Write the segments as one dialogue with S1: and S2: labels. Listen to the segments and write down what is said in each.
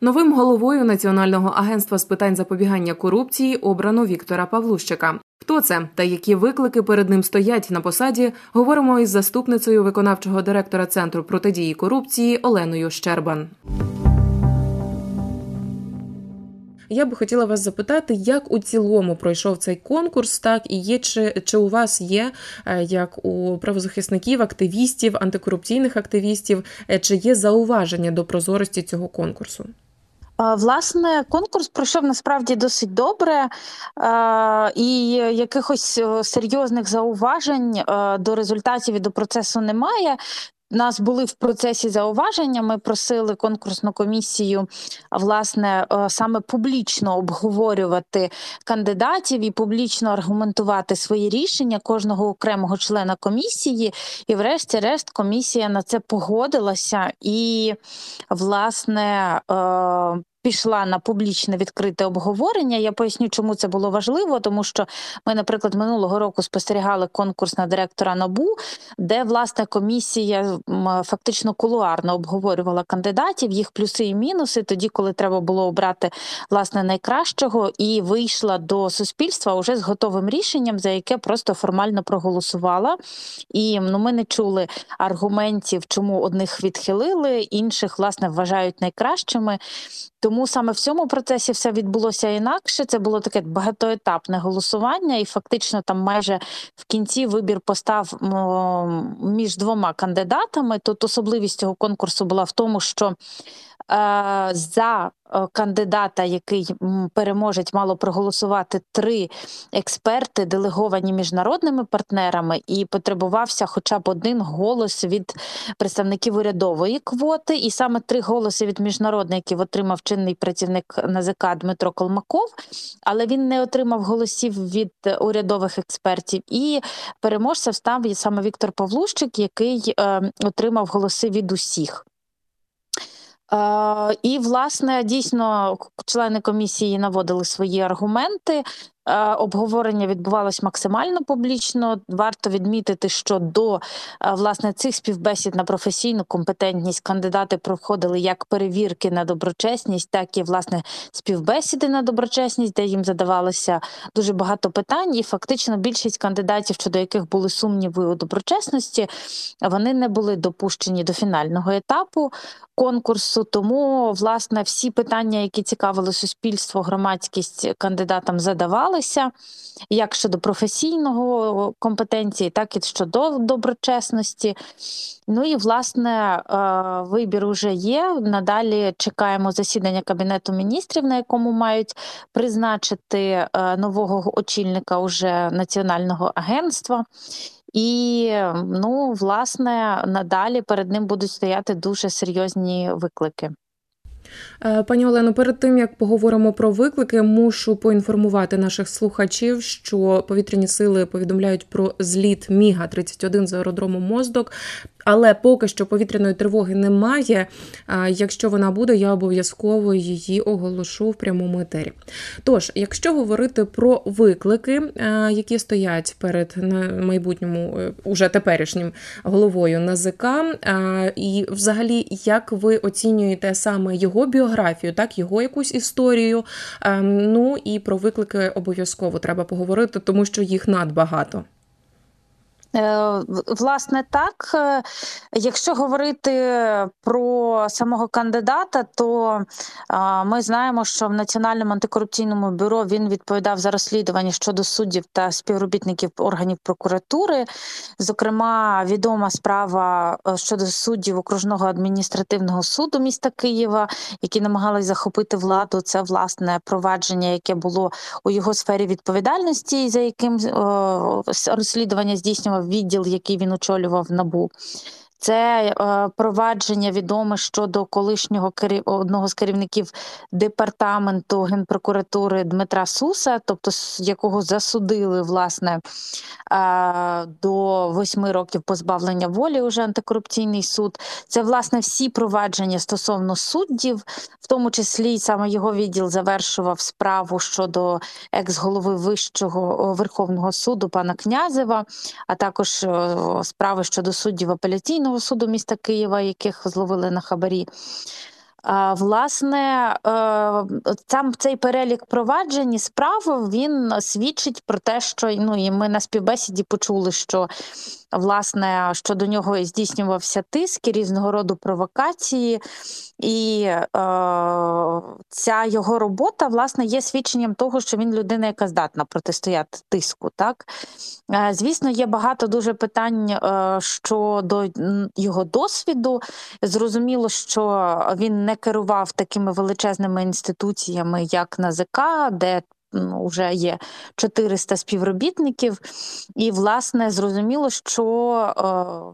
S1: Новим головою Національного агентства з питань запобігання корупції обрано Віктора Павлущика. Хто це та які виклики перед ним стоять на посаді? Говоримо із заступницею виконавчого директора центру протидії корупції Оленою Щербан. Я би хотіла вас запитати, як у цілому пройшов цей конкурс, так і є чи чи у вас є е, як у правозахисників, активістів, антикорупційних активістів, е, чи є зауваження до прозорості цього конкурсу?
S2: Власне, конкурс пройшов насправді досить добре, і якихось серйозних зауважень до результатів і до процесу немає. Нас були в процесі зауваження. Ми просили конкурсну комісію власне е, саме публічно обговорювати кандидатів і публічно аргументувати свої рішення кожного окремого члена комісії. І, врешті-решт, комісія на це погодилася і власне. Пішла на публічне відкрите обговорення. Я поясню, чому це було важливо, тому що ми, наприклад, минулого року спостерігали конкурс на директора НАБУ, де власне комісія фактично кулуарно обговорювала кандидатів, їх плюси і мінуси. Тоді, коли треба було обрати власне найкращого, і вийшла до суспільства уже з готовим рішенням, за яке просто формально проголосувала. І ну, ми не чули аргументів, чому одних відхилили, інших власне вважають найкращими. Тому саме в цьому процесі все відбулося інакше. Це було таке багатоетапне голосування, і фактично там майже в кінці вибір постав між двома кандидатами. Тут особливість цього конкурсу була в тому, що Е, за кандидата, який переможець, мало проголосувати три експерти, делеговані міжнародними партнерами, і потребувався хоча б один голос від представників урядової квоти, і саме три голоси від міжнародників отримав чинний працівник НАЗК Дмитро Колмаков, але він не отримав голосів від урядових експертів. І переможцем став саме Віктор Павлущик, який е, отримав голоси від усіх. І, власне, дійсно, члени комісії наводили свої аргументи. Е, обговорення відбувалось максимально публічно. Варто відмітити, що до е, власне цих співбесід на професійну компетентність кандидати проходили як перевірки на доброчесність, так і власне співбесіди на доброчесність, де їм задавалося дуже багато питань. І фактично більшість кандидатів, щодо яких були сумніви у доброчесності, вони не були допущені до фінального етапу конкурсу. Тому власне всі питання, які цікавили суспільство, громадськість кандидатам задавали змінилися як щодо професійного компетенції, так і щодо доброчесності. Ну і власне е, вибір уже є. Надалі чекаємо засідання кабінету міністрів, на якому мають призначити е, нового очільника уже національного агентства. І ну, власне, надалі перед ним будуть стояти дуже серйозні виклики.
S1: Е, пані Олено, перед тим як поговоримо про виклики, мушу поінформувати наших слухачів, що повітряні сили повідомляють про зліт Міга 31 з аеродрому Моздок. Але поки що повітряної тривоги немає. Якщо вона буде, я обов'язково її оголошу в прямому етері. Тож, якщо говорити про виклики, які стоять перед майбутньому, е, уже теперішнім головою НАЗК, і взагалі, як ви оцінюєте саме його біографію, так його якусь історію? Ну і про виклики обов'язково треба поговорити, тому що їх надбагато.
S2: Е, власне, так, е, якщо говорити про самого кандидата, то ми знаємо, що в Національному антикорупційному бюро він відповідав за розслідування щодо суддів та співробітників органів прокуратури. Зокрема, відома справа е, щодо суддів окружного адміністративного суду міста Києва, які намагалися захопити владу. Це власне провадження, яке було у його сфері відповідальності, за яким розслідування здійснював відділ, який він очолював набу. Це е, провадження відоме щодо колишнього одного з керівників департаменту генпрокуратури Дмитра Суса, тобто якого засудили власне е, до восьми років позбавлення волі. Уже антикорупційний суд. Це власне всі провадження стосовно суддів, в тому числі саме його відділ завершував справу щодо екс-голови Вищого Верховного суду пана Князева, а також справи щодо суддів апеляційного суду міста Києва, яких зловили на хабарі. Власне, е, там цей перелік проваджень справ він свідчить про те, що ну і ми на співбесіді почули, що власне щодо нього здійснювався тиск і різного роду провокації, і е, ця його робота власне є свідченням того, що він людина, яка здатна протистояти тиску. Так е, звісно, є багато дуже питань е, щодо його досвіду. Зрозуміло, що він не керував такими величезними інституціями, як НАЗК, де ну, вже є 400 співробітників, і, власне, зрозуміло, що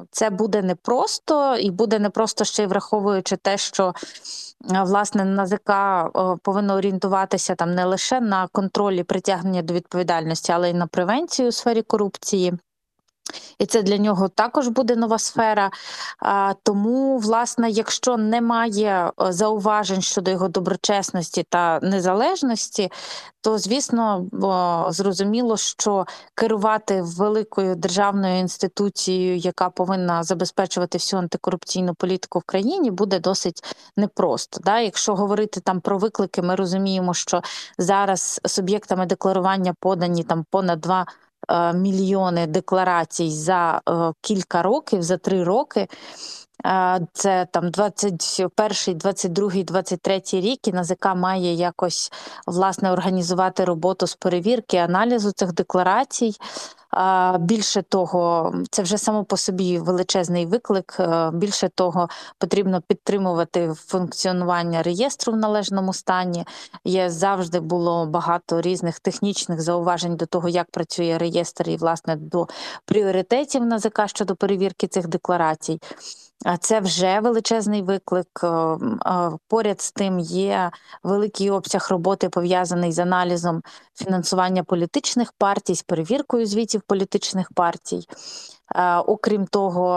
S2: е, це буде непросто, і буде непросто ще й враховуючи те, що. Е, власне, НАЗК е, повинно орієнтуватися там не лише на контролі притягнення до відповідальності, але й на превенцію у сфері корупції. І це для нього також буде нова сфера. Тому, власне, якщо немає е, зауважень щодо його доброчесності та незалежності, то звісно зрозуміло, що керувати великою державною інституцією, яка повинна забезпечувати всю антикорупційну політику в країні, буде досить непросто. Да? Якщо говорити там про виклики, ми розуміємо, що зараз суб'єктами декларування подані там понад 2 Е, мільйони декларацій за е, кілька років, за три роки. Е, це там 21, 22, 23 рік, і НАЗК має якось власне організувати роботу з перевірки, аналізу цих декларацій. Більше того, це вже само по собі величезний виклик. Е, більше того, потрібно підтримувати функціонування реєстру в належному стані. Є завжди було багато різних технічних зауважень до того, як працює реєстр, і власне до пріоритетів НАЗК щодо перевірки цих декларацій. Це вже величезний виклик. Е, поряд з тим є великий обсяг роботи пов'язаний з аналізом фінансування політичних партій, з перевіркою звітів політичних партій. Окрім того,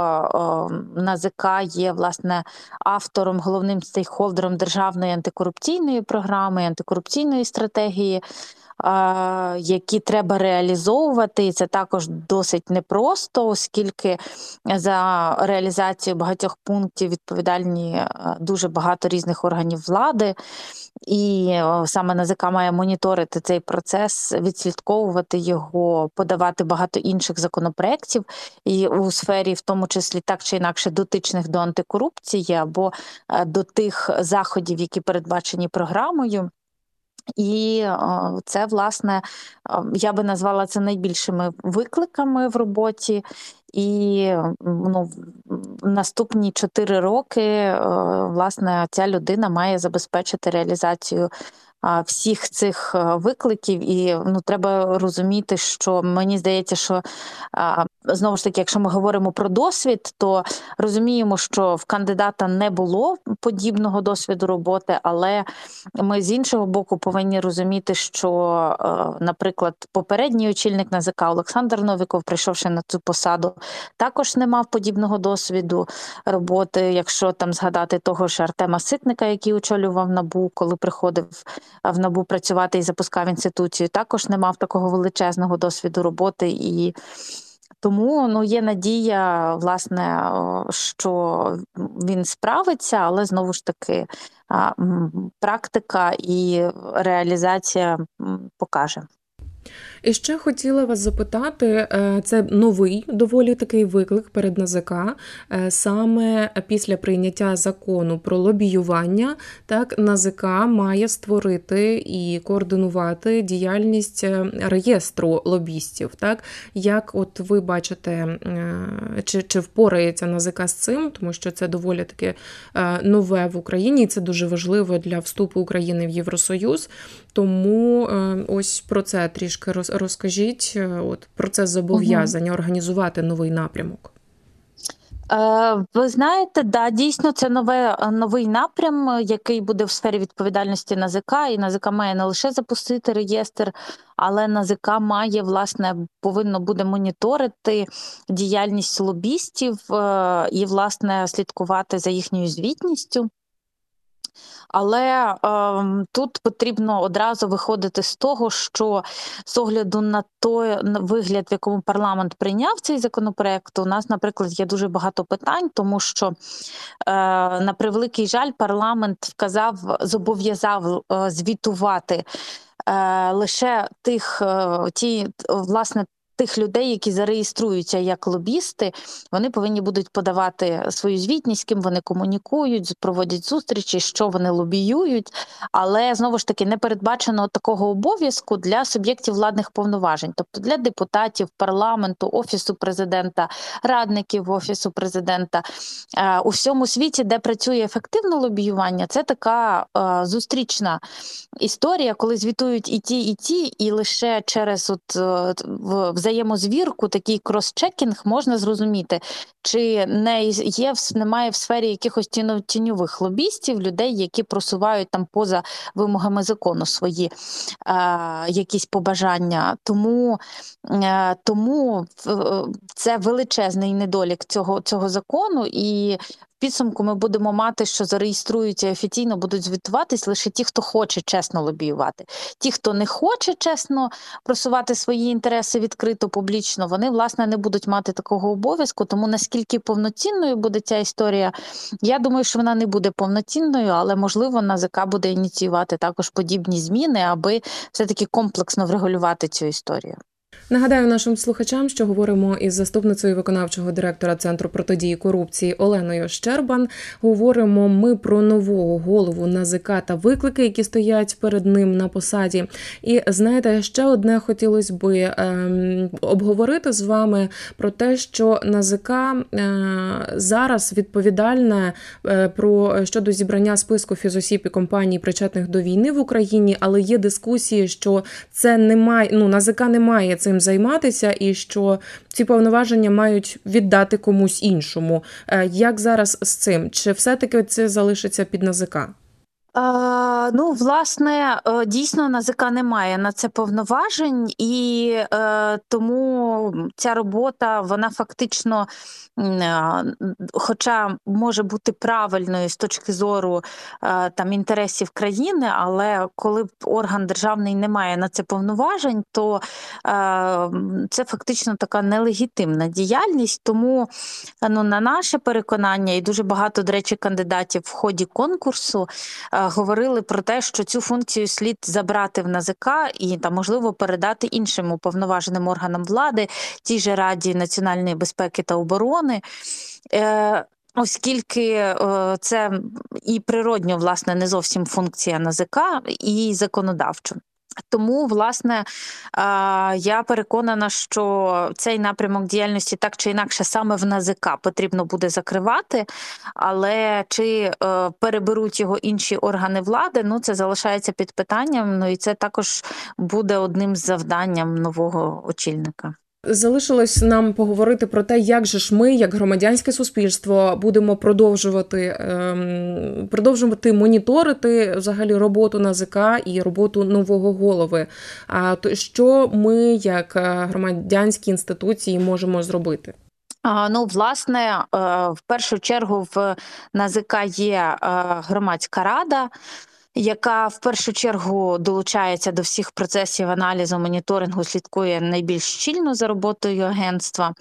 S2: НАЗК є власне автором, головним стейкхолдером державної антикорупційної програми, антикорупційної стратегії які треба реалізовувати, і це також досить непросто, оскільки за реалізацію багатьох пунктів відповідальні дуже багато різних органів влади, і саме НАЗК має моніторити цей процес, відслідковувати його, подавати багато інших законопроєктів і у сфері, в тому числі так чи інакше, дотичних до антикорупції або до тих заходів, які передбачені програмою. І це, власне, я би назвала це найбільшими викликами в роботі. І ну, наступні чотири роки, власне, ця людина має забезпечити реалізацію всіх цих викликів, і ну треба розуміти, що мені здається, що знову ж таки, якщо ми говоримо про досвід, то розуміємо, що в кандидата не було подібного досвіду роботи, але ми з іншого боку повинні розуміти, що, наприклад, попередній очільник НАЗК Олександр Новіков, прийшовши на цю посаду, також не мав подібного досвіду роботи. Якщо там згадати того ж Артема Ситника, який очолював набу, коли приходив в набу працювати і запускав інституцію, також не мав такого величезного досвіду роботи і. Тому ну є надія, власне, що він справиться, але знову ж таки практика і реалізація покаже.
S1: І ще хотіла вас запитати: е, це новий доволі такий виклик перед НАЗК, е, саме після прийняття закону про лобіювання, так НАЗК має створити і координувати діяльність е, реєстру лобістів. Так як от ви бачите, чи чи впорається НАЗК з цим, тому що це доволі таке нове в Україні, і це дуже важливо для вступу України в Євросоюз. Тому ось про це трішки роз розкажіть е, от процес зобов'язання угу. організувати новий напрямок.
S2: Е, ви знаєте, да, дійсно, це нове новий напрям, який буде в сфері відповідальності НАЗК, і НАЗК має не лише запустити реєстр, але НАЗК має власне повинно буде моніторити діяльність лобістів е, і власне слідкувати за їхньою звітністю. Але е, тут потрібно одразу виходити з того, що з огляду на той вигляд, в якому парламент прийняв цей законопроект, у нас, наприклад, є дуже багато питань, тому що е, на превеликий жаль, парламент вказав, зобов'язав е, звітувати. Е, лише тих е, ті власне тих людей, які зареєструються як лобісти, вони повинні будуть подавати свою звітність, з ким вони комунікують, проводять зустрічі, що вони лобіюють. Але знову ж таки не передбачено такого обов'язку для суб'єктів владних повноважень, тобто для депутатів, парламенту, офісу президента, радників офісу президента е, у всьому світі, де працює ефективне лобіювання, це така е, зустрічна історія, коли звітують і ті, і ті, і лише через от е, в взаємозвірку, такий cross-checking можна зрозуміти, чи не є немає в сфері якихось тіньових лобістів, людей, які просувають там поза вимогами закону свої е, якісь побажання. Тому е, тому це величезний недолік цього, цього закону, і підсумку ми будемо мати, що зареєструються офіційно, будуть звітуватись лише ті, хто хоче чесно лобіювати. Ті, хто не хоче чесно просувати свої інтереси відкрито публічно, вони власне не будуть мати такого обов'язку. Тому наскільки повноцінною буде ця історія, я думаю, що вона не буде повноцінною, але можливо НАЗК буде ініціювати також подібні зміни, аби все таки комплексно врегулювати цю історію.
S1: Нагадаю нашим слухачам, що говоримо із заступницею виконавчого директора центру протидії корупції Оленою Щербан. Говоримо ми про нового голову НАЗК та виклики, які стоять перед ним на посаді. І знаєте, ще одне хотілося би ем, обговорити з вами про те, що НАЗК е, зараз відповідальне е, про щодо зібрання списку фізосіб і компаній, причетних до війни в Україні, але є дискусії, що це немає. Ну НАЗК не має цим займатися, і що ці повноваження мають віддати комусь іншому. Е, як зараз з цим? Чи все-таки це залишиться під НАЗК?
S2: Е, ну, власне, е, дійсно НАЗК немає на це повноважень, і е, тому ця робота вона фактично, е, хоча може бути правильною з точки зору е, там інтересів країни, але коли орган державний не має на це повноважень, то е, це фактично така нелегітимна діяльність. Тому ну, на наше переконання, і дуже багато, до речі, кандидатів в ході конкурсу говорили про те, що цю функцію слід забрати в НАЗК і там можливо передати іншим уповноваженим органам влади, тій же раді національної безпеки та оборони. Е, Оскільки е, це і природньо, власне, не зовсім функція НАЗК, і законодавчо. Тому, власне, я переконана, що цей напрямок діяльності так чи інакше саме в НАЗК потрібно буде закривати, але чи е, переберуть його інші органи влади, ну це залишається під питанням. Ну і це також буде одним з завданням нового очільника.
S1: Залишилось нам поговорити про те, як же ж ми, як громадянське суспільство, будемо продовжувати ем, продовжувати моніторити взагалі роботу НАЗК і роботу нового голови. А то що ми, як е, громадянські інституції, можемо зробити?
S2: Ну, власне, е, в першу чергу в НАЗК є е, громадська рада яка в першу чергу долучається до всіх процесів аналізу, моніторингу, слідкує найбільш щільно за роботою агентства.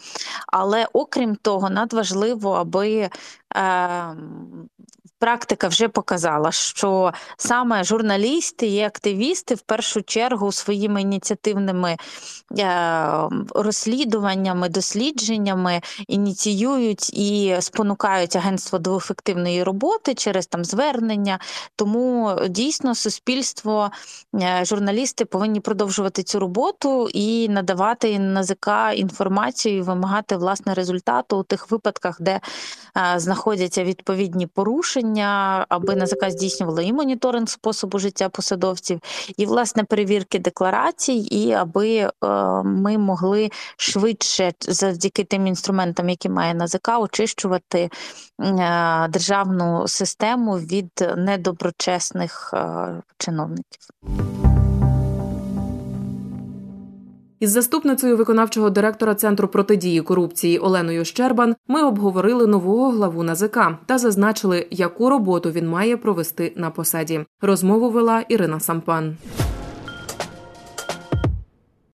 S2: Але окрім того, надважливо, аби е, практика вже показала, що саме журналісти і активісти в першу чергу своїми ініціативними е, розслідуваннями, дослідженнями ініціюють і спонукають агентство до ефективної роботи через там звернення. Тому дійсно суспільство, е, журналісти повинні продовжувати цю роботу і надавати НАЗК інформацію, і вимагати власне результату у тих випадках, де е, знаходяться відповідні порушення рішення, аби НАЗК здійснювало і моніторинг способу життя посадовців, і власне перевірки декларацій, і аби е, ми могли швидше завдяки тим інструментам, які має НАЗК, очищувати е, державну систему від недоброчесних е, чиновників.
S1: Із заступницею виконавчого директора центру протидії корупції Оленою Щербан ми обговорили нового главу НАЗК та зазначили, яку роботу він має провести на посаді. Розмову вела Ірина Сампан.